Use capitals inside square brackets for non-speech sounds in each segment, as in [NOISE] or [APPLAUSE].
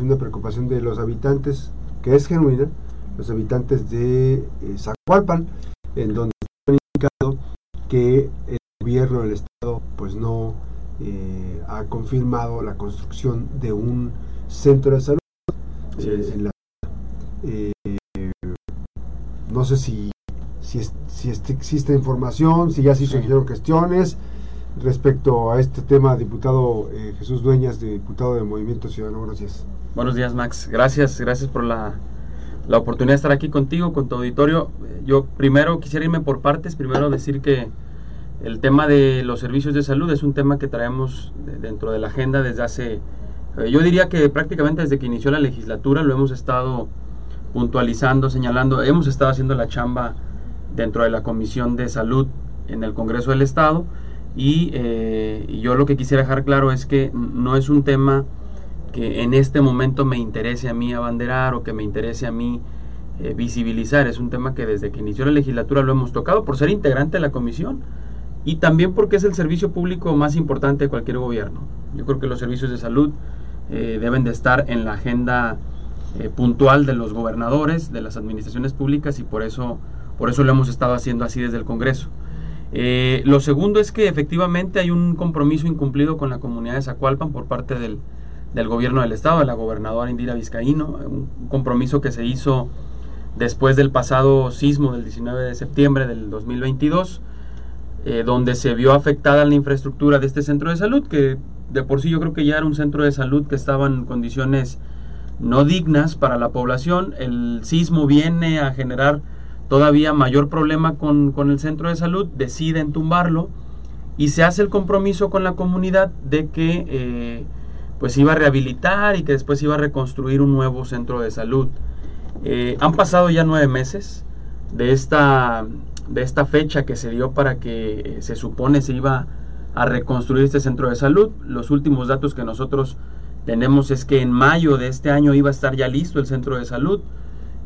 una preocupación de los habitantes, que es genuina, los habitantes de eh, Zacualpan, en donde han indicado que el gobierno del estado pues no eh, ha confirmado la construcción de un centro de salud eh, en la no sé si si, si existe información, si ya se hicieron cuestiones respecto a este tema, diputado Jesús Dueñas, diputado del Movimiento Ciudadano. Buenos días. Buenos días, Max. Gracias, gracias por la, la oportunidad de estar aquí contigo, con tu auditorio. Yo primero quisiera irme por partes, primero decir que el tema de los servicios de salud es un tema que traemos dentro de la agenda desde hace, eh, yo diría que prácticamente desde que inició la legislatura lo hemos estado puntualizando, señalando, hemos estado haciendo la chamba dentro de la Comisión de Salud en el Congreso del Estado y, eh, yo lo que quisiera dejar claro es que no es un tema que en este momento me interese a mí abanderar o que me interese a mí eh, visibilizar. Es un tema que desde que inició la legislatura lo hemos tocado por ser integrante de la comisión y también porque es el servicio público más importante de cualquier gobierno. Yo creo que los servicios de salud eh, deben de estar en la agenda eh, puntual de los gobernadores, de las administraciones públicas y por eso, por eso lo hemos estado haciendo así desde el Congreso. Lo segundo es que efectivamente hay un compromiso incumplido con la comunidad de Zacualpan por parte del, del gobierno del estado, de la gobernadora Indira Vizcaíno, un compromiso que se hizo después del pasado sismo del 19 de septiembre del 2022, eh, donde se vio afectada la infraestructura de este centro de salud, que de por sí yo creo que ya era un centro de salud que estaba en condiciones no dignas para la población. El sismo viene a generar todavía mayor problema con, con el centro de salud, deciden tumbarlo y se hace el compromiso con la comunidad de que eh, pues iba a rehabilitar y que después iba a reconstruir un nuevo centro de salud. Eh, han pasado ya nueve meses de esta, de esta fecha que se dio para que eh, se supone se iba a reconstruir este centro de salud. Los últimos datos que nosotros tenemos es que en mayo de este año iba a estar ya listo el centro de salud.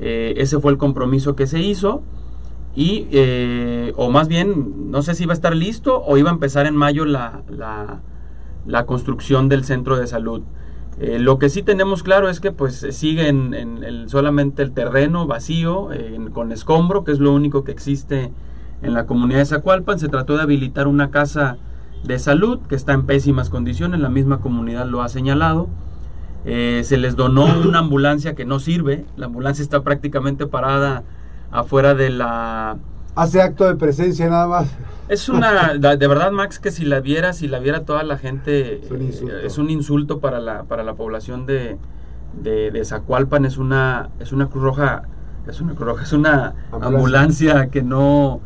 Eh, ese fue el compromiso que se hizo. Y, o más bien, no sé si iba a estar listo o iba a empezar en mayo la la construcción del centro de salud. Eh, lo que sí tenemos claro es que pues sigue en, solamente el terreno vacío, con escombro, que es lo único que existe en la comunidad de Zacualpan. Se trató de habilitar una casa de salud que está en pésimas condiciones, la misma comunidad lo ha señalado. Eh, se les donó una ambulancia que no sirve, la ambulancia está prácticamente parada afuera de la hace acto de presencia nada más. Es una, de verdad Max, que si la viera, si la viera toda la gente, es un insulto, para, la, para la población de, de, Zacualpan, es una, es una Cruz Roja, es una Cruz Roja, es una ambulancia. que no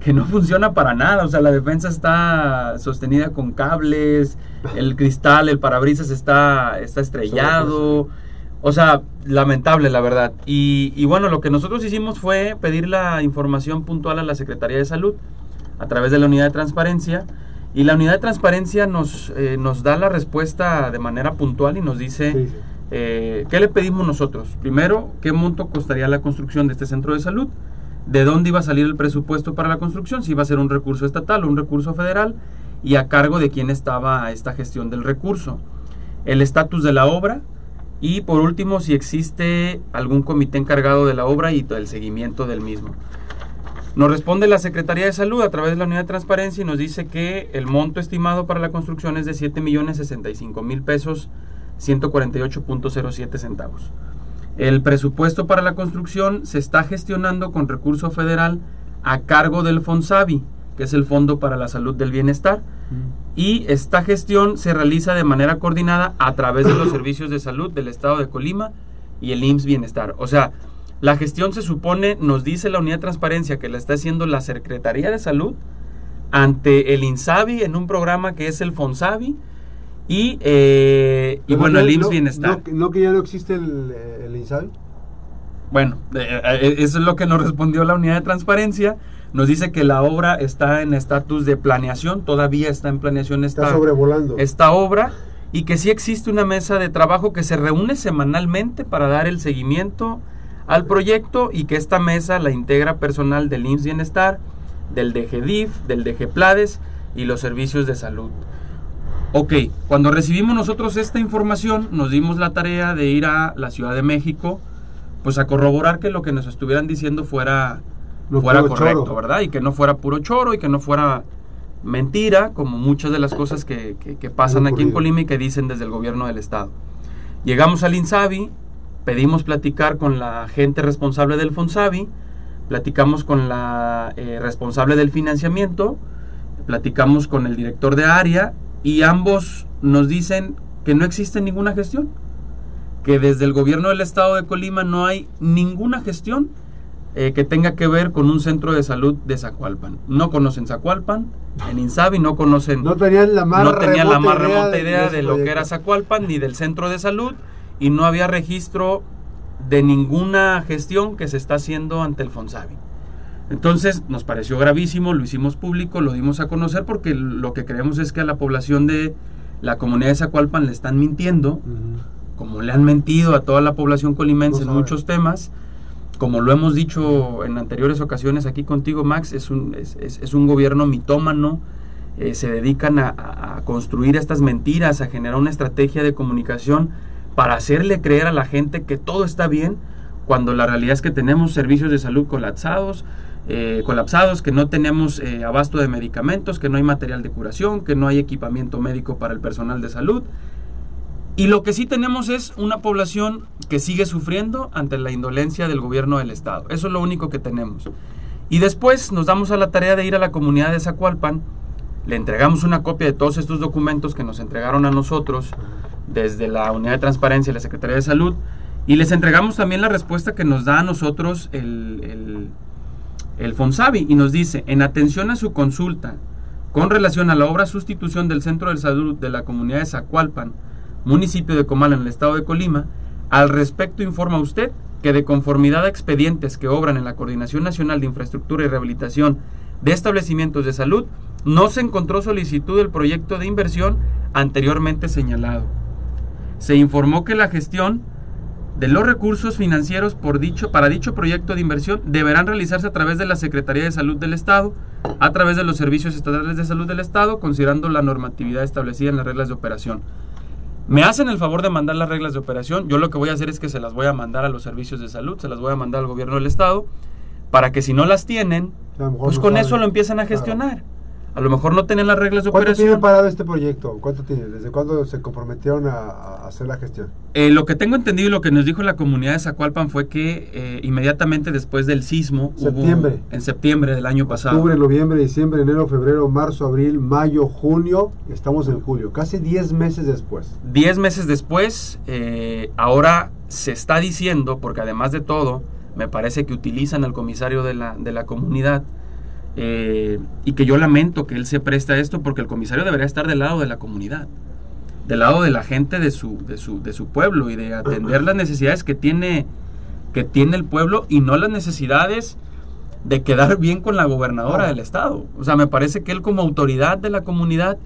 que no funciona para nada, o sea, la defensa está sostenida con cables, el cristal, el parabrisas está, está estrellado. O sea, lamentable la verdad. Y, bueno, lo que nosotros hicimos fue pedir la información puntual a la Secretaría de Salud a través de la unidad de transparencia. Y la unidad de transparencia nos, eh, nos da la respuesta de manera puntual y nos dice eh, qué le pedimos nosotros. Primero, qué monto costaría la construcción de este centro de salud, de dónde iba a salir el presupuesto para la construcción, si iba a ser un recurso estatal o un recurso federal, y a cargo de quién estaba esta gestión del recurso. El estatus de la obra, y por último, si existe algún comité encargado de la obra y del seguimiento del mismo. Nos responde la Secretaría de Salud a través de la Unidad de Transparencia y nos dice que el monto estimado para la construcción es de 7 millones 65 mil pesos 148.07 centavos. El presupuesto para la construcción se está gestionando con recurso federal a cargo del FONSAVI, que es el Fondo para la Salud del Bienestar, y esta gestión se realiza de manera coordinada a través de los [COUGHS] servicios de salud del estado de Colima y el IMSS Bienestar. O sea, la gestión se supone, nos dice la unidad de transparencia que la está haciendo la Secretaría de Salud ante el INSABI en un programa que es el FONSABI y, eh, y bueno, el IMSS Bienestar. No, que ya no existe el, el INSABI? Bueno, eh, eh, eso es lo que nos respondió la unidad de transparencia nos dice que la obra está en estatus de planeación, todavía está en planeación esta, sobrevolando. esta obra y que sí existe una mesa de trabajo que se reúne semanalmente para dar el seguimiento al proyecto y que esta mesa la integra personal del IMSS Bienestar, del DGDIF, del DG Plades y los servicios de salud. Ok, cuando recibimos nosotros esta información, nos dimos la tarea de ir a la Ciudad de México, pues a corroborar que lo que nos estuvieran diciendo fuera, fuera correcto, choro. ¿verdad? Y que no fuera puro choro y que no fuera mentira, como muchas de las cosas que, que- que pasan aquí en. Colima y que dicen desde el gobierno del estado. Llegamos al INSABI, pedimos platicar con la gente responsable del FONSABI, platicamos con la eh, responsable del financiamiento, platicamos con el director de área y ambos nos dicen que no existe ninguna gestión, que desde el gobierno del estado de Colima no hay ninguna gestión eh, que tenga que ver con un centro de salud de Zacualpan. No conocen Zacualpan, en Insabi no conocen No tenían la más no tenían la más remota de- idea de lo que era. Zacualpan ni del centro de salud y no había registro de ninguna gestión que se está haciendo ante el Fonsavi. Entonces nos pareció gravísimo, lo hicimos público, lo dimos a conocer porque lo que creemos es que a la población de la comunidad de Zacualpan le están mintiendo, como le han mentido a toda la población colimense No en muchos temas. Como lo hemos dicho en anteriores ocasiones aquí contigo, Max, es un, es, es- es un gobierno mitómano. eh, se dedican a construir estas mentiras, a generar una estrategia de comunicación para hacerle creer a la gente que todo está bien, cuando la realidad es que tenemos servicios de salud colapsados, eh, colapsados, que no tenemos eh, abasto de medicamentos, que no hay material de curación, que no hay equipamiento médico para el personal de salud. Y lo que sí tenemos es una población que sigue sufriendo ante la indolencia del gobierno del estado. Eso es lo único que tenemos. Y después nos damos a la tarea de ir a la comunidad de Zacualpan, le entregamos una copia de todos estos documentos que nos entregaron a nosotros desde la Unidad de Transparencia y la Secretaría de Salud, y les entregamos también la respuesta que nos da a nosotros el, el, el Fonsavi, y nos dice, en atención a su consulta con relación a la obra sustitución del Centro de Salud de la comunidad de Zacualpan, municipio de Comala en el estado de Colima, al respecto informa usted que de conformidad a expedientes que obran en la Coordinación Nacional de Infraestructura y Rehabilitación de Establecimientos de Salud, no se encontró solicitud del proyecto de inversión anteriormente señalado. Se informó que la gestión de los recursos financieros por dicho, para dicho proyecto de inversión deberán realizarse a través de la Secretaría de Salud del Estado, a través de los servicios estatales de salud del Estado, considerando la normatividad establecida en las reglas de operación. Me hacen el favor de mandar las reglas de operación. Yo lo que voy a hacer es que se las voy a mandar a los servicios de salud, se las voy a mandar al gobierno del Estado, para que si no las tienen, pues con eso lo empiezan a Claro. A lo mejor no tienen las reglas de ¿Cuánto tiene operación. parado este proyecto? ¿Cuánto tiene? ¿Desde cuándo se comprometieron a, a hacer la gestión? Eh, lo que tengo entendido y lo que nos dijo la comunidad de Zacualpan fue que eh, inmediatamente después del sismo, hubo- Septiembre. en septiembre del año pasado, Octubre, noviembre, diciembre, enero, febrero, marzo, abril, mayo, junio. Estamos en julio, casi 10 meses después. Diez meses después, eh, ahora se está diciendo, porque además de todo, me parece que utilizan al comisario de la, de la comunidad, eh, y que yo lamento que él se preste a esto, porque el comisario debería estar del lado de la comunidad, del lado de la gente de su, de su, de su pueblo y de atender las necesidades que tiene, que tiene el pueblo y no las necesidades de quedar bien con la gobernadora del estado. O sea, me parece que él como autoridad de la comunidad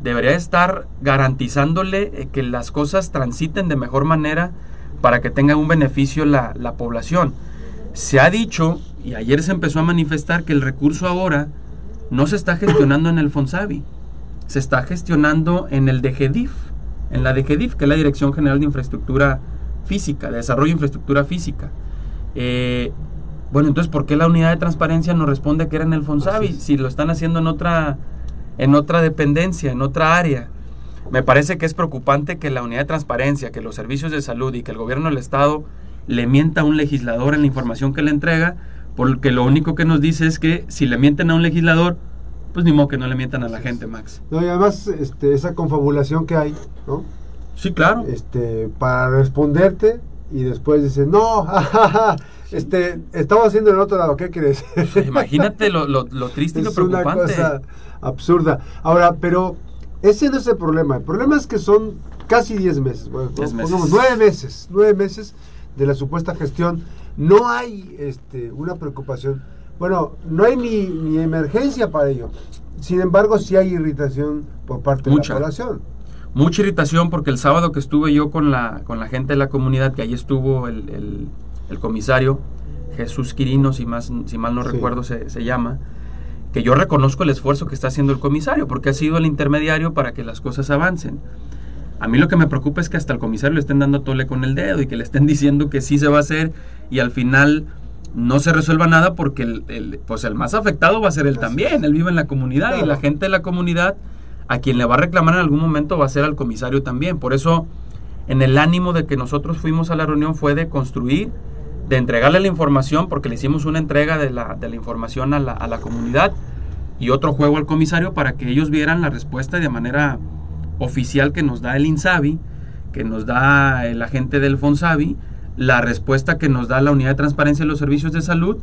debería estar garantizándole eh, que las cosas transiten de mejor manera para que tenga un beneficio la, la población. Se ha dicho, y ayer se empezó a manifestar, que el recurso ahora no se está gestionando en el Fonsavi, se está gestionando en el DGDIF, en la DGDIF, que es la Dirección General de Infraestructura Física, de Desarrollo de Infraestructura Física. Eh, bueno, entonces, ¿por qué la unidad de transparencia nos responde que era en el Fonsavi? Si lo están haciendo en otra, en otra dependencia, en otra área. Me parece que es preocupante que la unidad de transparencia, que los servicios de salud y que el gobierno del Estado le mienta a un legislador en la información que le entrega, porque lo único que nos dice es que si le mienten a un legislador, pues ni modo que no le mientan a la gente, Max. No, y además, este, esa confabulación que hay, ¿no? Sí, claro. Este, para responderte y después dice, no, [LAUGHS] este, estamos haciendo en otro lado, ¿qué crees? Imagínate lo, lo- lo triste y lo [LAUGHS] es una preocupante. cosa absurda. Ahora, pero ese no es el problema. El problema es que son casi 10 meses. Bueno, 10 meses. pongamos 9 meses. 9 meses de la supuesta gestión. No hay este, una preocupación. Bueno, no hay ni, ni emergencia para ello. Sin embargo, sí hay irritación por parte Mucha. de la población. Mucha irritación porque el sábado que estuve yo con la, con la gente de la comunidad, que ahí estuvo el, el- el comisario, Jesús Quirino, si, más, si mal no Sí. recuerdo se, se llama, que yo reconozco el esfuerzo que está haciendo el comisario, porque ha sido el intermediario para que las cosas avancen. A mí lo que me preocupa es que hasta el comisario le estén dando tole con el dedo y que le estén [LAUGHS] diciendo que sí se va a hacer y al final no se resuelva nada porque el, pues el más afectado va a ser él también. Él vive en la comunidad y la gente de la comunidad a quien le va a reclamar en algún momento va a ser al comisario también. Por eso, en el ánimo de que nosotros fuimos a la reunión fue de construir, de entregarle la información, porque le hicimos una entrega de la, de la información a la, a la comunidad y otro juego al comisario para que ellos vieran la respuesta de manera oficial que nos da el INSABI, que nos da el agente del FONSABI, la respuesta que nos da la Unidad de Transparencia de los Servicios de Salud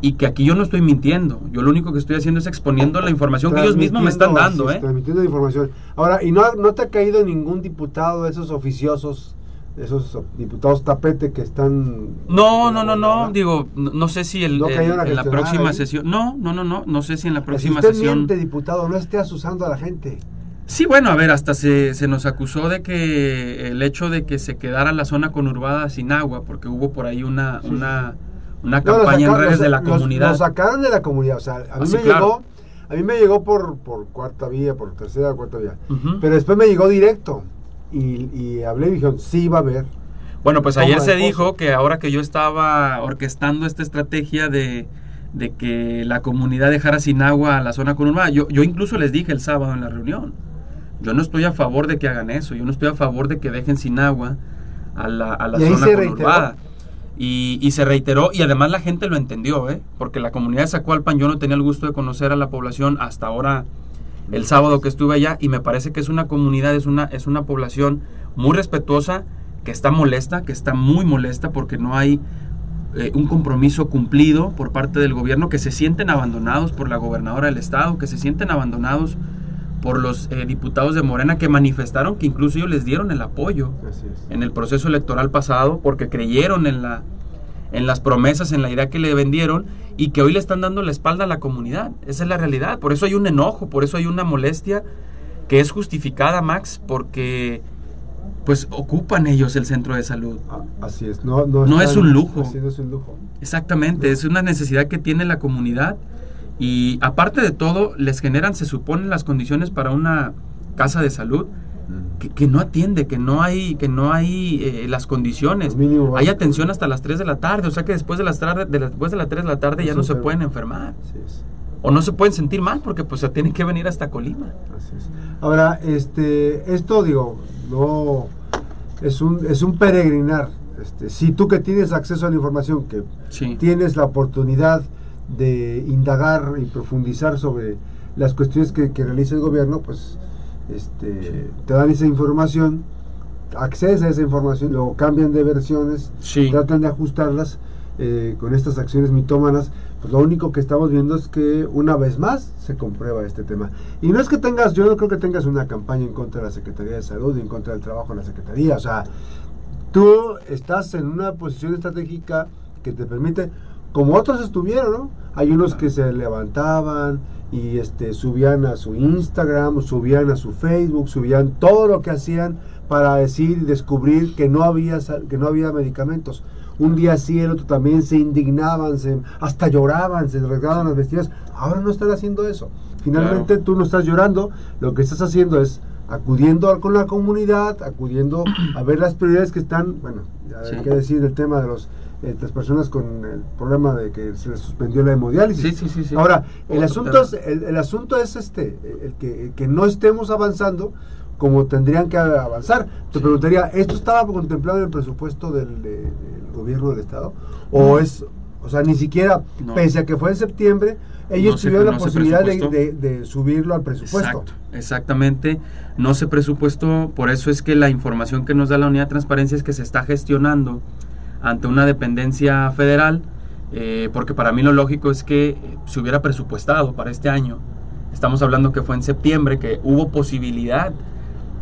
y que aquí yo no estoy mintiendo. Yo lo único que estoy haciendo es exponiendo la información que ellos mismos me están dando. ¿eh? Transmitiendo información. Ahora, ¿y no, no te ha caído ningún diputado de esos oficiosos, esos diputados tapete que están... No, no, no, no, digo, no, sé si el, en la próxima sesión... No, no, no, no, no sé si en la próxima sesión... Miente, diputado, no esté asusando a la gente. Sí, bueno, a ver, hasta se, se, nos acusó de que el hecho de que se quedara la zona conurbada sin agua, porque hubo por ahí una, una, una campaña en redes de la comunidad. Lo sacaron de la comunidad, o sea, a mí ah, me llegó, a mí me llegó por, por cuarta vía, por tercera cuarta vía, pero después me llegó directo y, y hablé y dijeron, sí va a haber. Bueno, pues ayer se dijo que ahora que yo estaba orquestando esta estrategia de, de que la comunidad dejara sin agua a la zona conurbada, yo, yo incluso les dije el sábado en la reunión, yo no estoy a favor de que hagan eso, yo no estoy a favor de que dejen sin agua a la, a la zona conurbada. Y, y, se reiteró, y además la gente lo entendió, ¿eh? porque la comunidad de Zacualpan, yo no tenía el gusto de conocer a la población hasta ahora, el sábado que estuve allá, y me parece que es una comunidad, es una, es una población muy respetuosa, que está molesta, que está muy molesta porque no hay eh, un compromiso cumplido por parte del gobierno, que se sienten abandonados por la gobernadora del estado, que se sienten abandonados por los eh, diputados de Morena que manifestaron que incluso ellos les dieron el apoyo en el proceso electoral pasado porque creyeron en la en las promesas, en la idea que le vendieron y que hoy le están dando la espalda a la comunidad. Esa es la realidad. Por eso hay un enojo, por eso hay una molestia que es justificada, Max, porque pues ocupan ellos el centro de salud. Ah, así es, no, no, no es un lujo. Así no es un lujo. Exactamente, es una necesidad que tiene la comunidad y aparte de todo, les generan, se suponen, las condiciones para una casa de salud que, no atiende, que no hay, que no hay eh, las condiciones. Hay atención hasta las 3 de la tarde, o sea que después de las, tarde, de después de las 3 de la tarde ya no se pueden enfermar. O no se pueden sentir mal porque pues se tienen que venir hasta Colima. Ahora, este, esto digo, no es un, es un peregrinar. Este, si tú que tienes acceso a la información, que tienes la oportunidad de indagar y profundizar sobre las cuestiones que, realiza el gobierno, pues este, te dan esa información, accedes a esa información, luego cambian de versiones, tratan de ajustarlas eh, con estas acciones mitómanas. Pues lo único que estamos viendo es que una vez más se comprueba este tema. Y no es que tengas, yo no creo que tengas una campaña en contra de la Secretaría de Salud y en contra del trabajo en la Secretaría. O sea, tú estás en una posición estratégica que te permite como otros estuvieron, ¿no? Hay unos que se levantaban y este subían a su Instagram, subían a su Facebook, subían todo lo que hacían para decir y descubrir que no había que no había medicamentos. Un día sí, el otro también se indignaban, se, hasta lloraban, se regaban las vestidas. Ahora no están haciendo eso. Finalmente tú no estás llorando, lo que estás haciendo es acudiendo con la comunidad, acudiendo a ver las prioridades que están, bueno, hay que decir el tema de los eh, las personas con el problema de que se les suspendió la hemodiálisis. Sí, sí, sí, Ahora, el asunto, es, el, asunto es este, el que, que, no estemos avanzando como tendrían que avanzar. Te preguntaría, ¿esto estaba contemplado en el presupuesto del, gobierno del Estado? ¿O es, o sea, ni siquiera, pese a que fue en septiembre, ellos tuvieron la posibilidad de, de, subirlo al presupuesto? exactamente, no se presupuestó, por eso es que la información que nos da la unidad de transparencia es que se está gestionando ante una dependencia federal, eh, porque para mí lo lógico es que se hubiera presupuestado para este año. Estamos hablando que fue en septiembre, que hubo posibilidad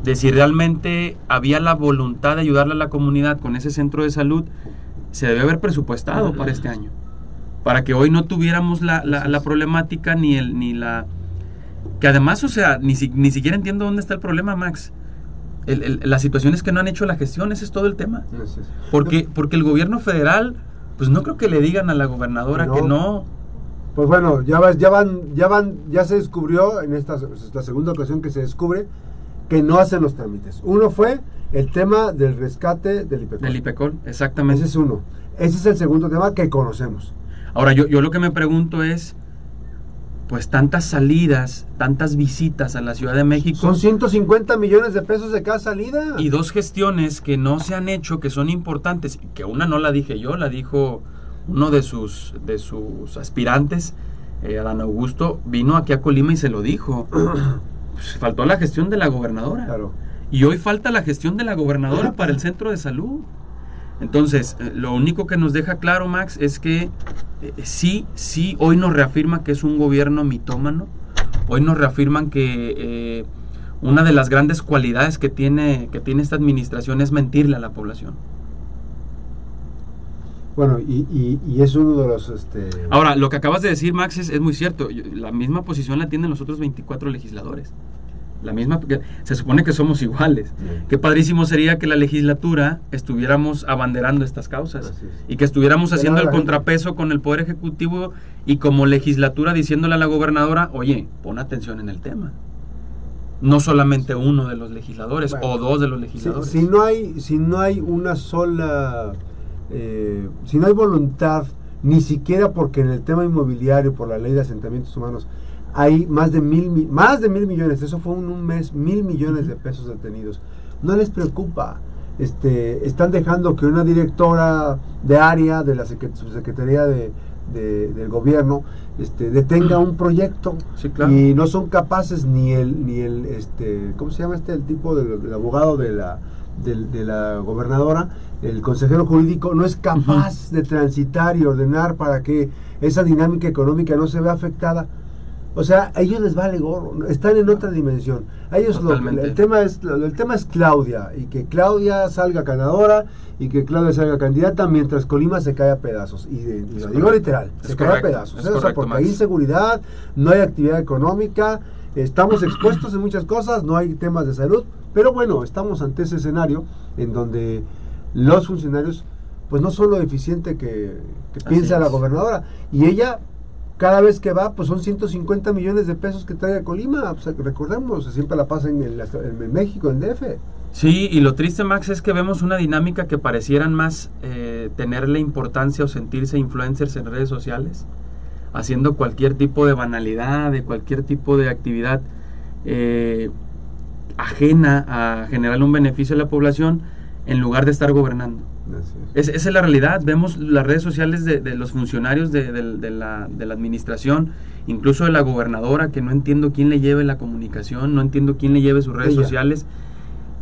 de si realmente había la voluntad de ayudarle a la comunidad con ese centro de salud, se debe haber presupuestado para este año. Para que hoy no tuviéramos la, la, problemática ni, el, ni la... Que además, o sea, ni, ni siquiera entiendo dónde está el problema, Max las situaciones que no han hecho la gestión, ese es todo el tema. Porque, porque el gobierno federal, pues no creo que le digan a la gobernadora que no. Pues bueno, ya, vas- ya van, ya van, ya se descubrió en esta segunda ocasión que se descubre que no hacen los trámites. Uno fue el tema del rescate del IPECOL. Del IPECOL, exactamente. Ese es uno. Ese es el segundo tema que conocemos. Ahora, yo, yo lo que me pregunto es, pues tantas salidas, tantas visitas a la Ciudad de México Son 150 millones de pesos de cada salida. y dos gestiones que no se han hecho, que son importantes, que una no la dije yo, la dijo uno de sus, de sus aspirantes, eh, Adán Augusto, vino aquí a Colima y se lo dijo. [CLEARS THROAT] Pues, faltó la gestión de la gobernadora. Claro. Y hoy falta la gestión de la gobernadora para el centro de salud. Entonces, eh, lo único que nos deja claro, Max, es que eh, sí, sí, hoy nos reafirma que es un gobierno mitómano. Hoy nos reafirman que eh, una de las grandes cualidades que tiene, que tiene esta administración es mentirle a la población. Bueno, y, y- y es uno de los... Este, Ahora, lo que acabas de decir, Max, es, es muy cierto. La misma posición la tienen los otros 24 legisladores. La misma, porque se supone que somos iguales. Bien. Qué padrísimo sería que la legislatura estuviéramos abanderando estas causas Así es. y que estuviéramos haciendo el gente. contrapeso con el Poder Ejecutivo y como legislatura diciéndole a la gobernadora, oye, pon atención en el tema. No solamente uno de los legisladores Bueno, o dos de los si, legisladores. si no hay, si no hay una sola... eh, si no hay voluntad, ni siquiera porque en el tema inmobiliario, por la ley de asentamientos humanos, hay más de mil, mi- más de mil millones, eso fue en un mes, mil millones de pesos detenidos. No les preocupa. Este, están dejando que una directora de área de la secre- subsecretaría de, de- del gobierno este, detenga un proyecto Sí, claro. y no son capaces ni el ni el este cómo se llama este el tipo del, del abogado de la del- de, la gobernadora el consejero jurídico no es capaz de transitar y ordenar para que esa dinámica económica no se vea afectada o sea a ellos les vale gorro están en otra dimensión a ellos lo- el tema es el tema es Claudia y que Claudia salga ganadora y que Claudia salga candidata mientras Colima se cae a pedazos y, de- y lo digo literal Es se cae a pedazos Es. O sea, correcto, porque Max. hay inseguridad, no hay actividad económica, estamos expuestos en muchas cosas, no hay temas de salud, pero bueno, estamos ante ese escenario en donde los funcionarios pues no son lo eficiente que, que piensa la gobernadora. Y ella, cada vez que va, pues son 150 millones de pesos que trae a Colima. Recordemos, siempre la pasa en, el- en México, en DF. Sí, y lo triste, Max, es que vemos una dinámica que parecieran más eh, tenerle importancia o sentirse influencers en redes sociales, haciendo cualquier tipo de banalidad, de cualquier tipo de actividad eh, ajena a generar un beneficio a la población, en lugar de estar gobernando. Es- esa es la realidad. Vemos las redes sociales de, de los funcionarios de, de- de la, de la administración, incluso de la gobernadora, que no entiendo quién le lleve la comunicación, no entiendo quién le lleve sus redes Ella. sociales.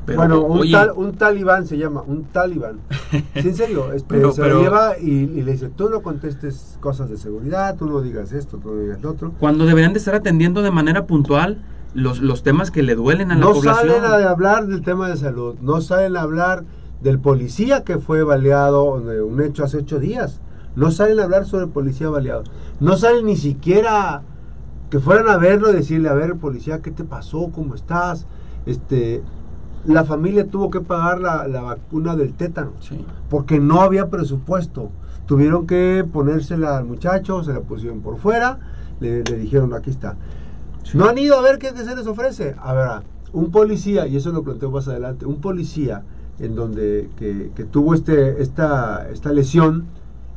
Pero, bueno, un, oye, tal, un talibán se llama, un talibán. [LAUGHS] Sí, en serio, este, Pero- se pero- lleva y, y le dice, tú no contestes cosas de seguridad, tú no digas esto, tú no digas lo otro. cuando deberían de estar atendiendo de manera puntual los, los temas que le duelen a la No población. salen a hablar del tema de salud, no salen a hablar del policía que fue baleado, de un hecho hace ocho días. No salen a hablar sobre el policía baleado. No salen ni siquiera que fueran a verlo y decirle, a ver, policía, ¿qué te pasó? ¿Cómo estás? Este, la familia tuvo que pagar la, la vacuna del tétano Sí. porque no había presupuesto. Tuvieron que ponérsela al muchacho, se la pusieron por fuera, le, le dijeron, aquí está. No han ido a ver qué se les ofrece. A ver, un policía, y eso lo planteo más adelante, un policía en donde que, que tuvo este, esta, esta lesión,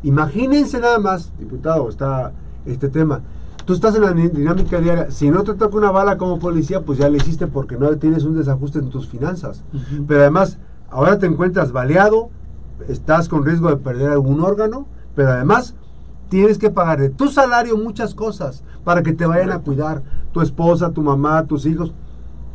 imagínense nada más, diputado, está este tema. Tú estás en la dinámica diaria. Si no te toca una bala como policía, pues ya le hiciste porque no tienes un desajuste en tus finanzas. Pero además, ahora te encuentras baleado, estás con riesgo de perder algún órgano, pero además tienes que pagar de tu salario muchas cosas para que te vayan a cuidar, tu esposa, tu mamá, tus hijos.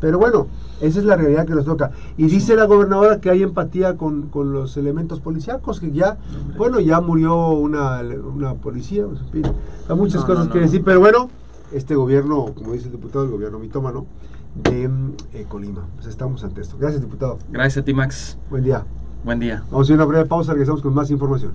Pero bueno, esa es la realidad que nos toca. Y dice la gobernadora que hay empatía con, con los elementos policíacos, que ya, Hombre. bueno, ya murió una, una policía, en fin, hay muchas No, cosas no, que decir, pero bueno, este gobierno, como dice el diputado, el gobierno mitómano de eh, Colima. Pues estamos ante esto. Gracias, diputado. Gracias a ti, Max. Buen día. Buen día. Vamos a ir a una breve pausa, regresamos con más información.